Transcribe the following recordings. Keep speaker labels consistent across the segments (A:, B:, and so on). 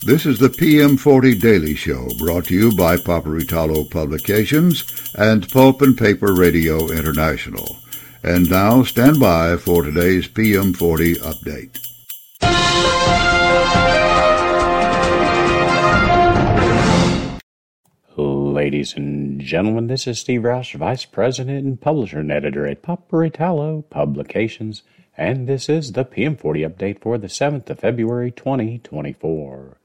A: This is the PM40 Daily Show, brought to you by Paperitalo Publications and Pulp and Paper Radio International. And now stand by for today's PM40 update.
B: Ladies and gentlemen, this is Steve Roush, Vice President and Publisher and Editor at Paperitalo Publications, and this is the PM40 update for the 7th of February 2024.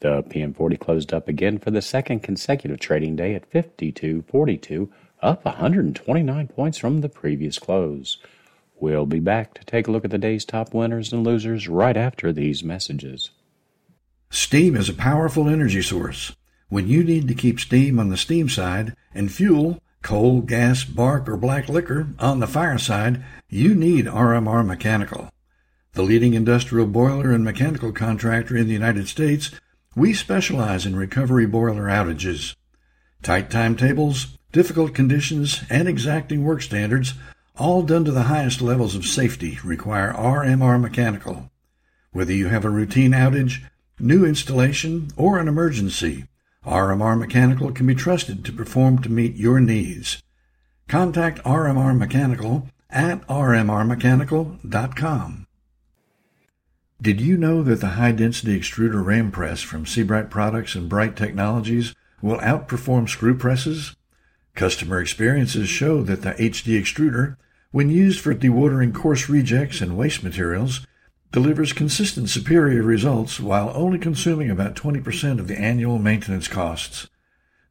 B: The PM40 closed up again for the second consecutive trading day at 52.42, up 129 points from the previous close. We'll be back to take a look at the day's top winners and losers right after these messages.
C: Steam is a powerful energy source. When you need to keep steam on the steam side and fuel, coal, gas, bark, or black liquor on the fire side, you need RMR Mechanical. The leading industrial boiler and mechanical contractor in the United States we specialize in recovery boiler outages. Tight timetables, difficult conditions, and exacting work standards, all done to the highest levels of safety, require RMR Mechanical. Whether you have a routine outage, new installation, or an emergency, RMR Mechanical can be trusted to perform to meet your needs. Contact RMR Mechanical at rmrmechanical.com. Did you know that the high density extruder ram press from Sebright Products and Bright Technologies will outperform screw presses? Customer experiences show that the HD extruder, when used for dewatering coarse rejects and waste materials, delivers consistent superior results while only consuming about 20% of the annual maintenance costs.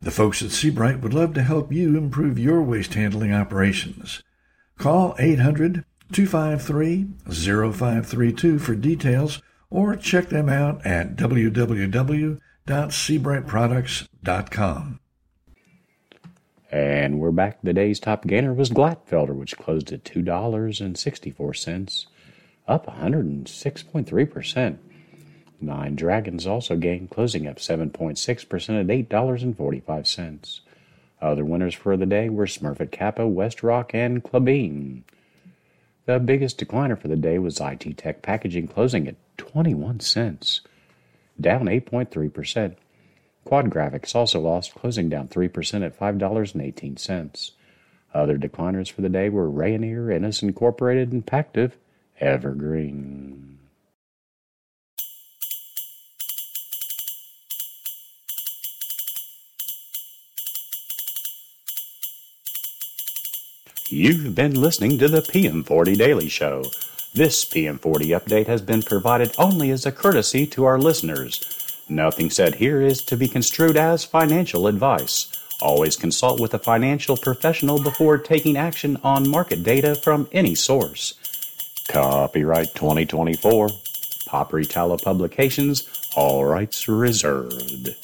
C: The folks at Sebright would love to help you improve your waste handling operations. Call 800 253 0532 for details or check them out at www.sebrightproducts.com.
B: And we're back. The day's top gainer was Glatfelter, which closed at $2.64, up 106.3%. Nine Dragons also gained, closing up 7.6% at $8.45. Other winners for the day were Smurfit Kappa, Westrock, and Klabin. The biggest decliner for the day was IT Tech Packaging, closing at 21 cents, down 8.3%. Quad Graphics also lost, closing down 3% at $5.18. Other decliners for the day were Rayonier, Ennis Incorporated, and Pactiv Evergreen. You've been listening to the PM40 Daily Show. This PM40 update has been provided only as a courtesy to our listeners. Nothing said here is to be construed as financial advice. Always consult with a financial professional before taking action on market data from any source. Copyright 2024. Paperitalo Publications, all rights reserved.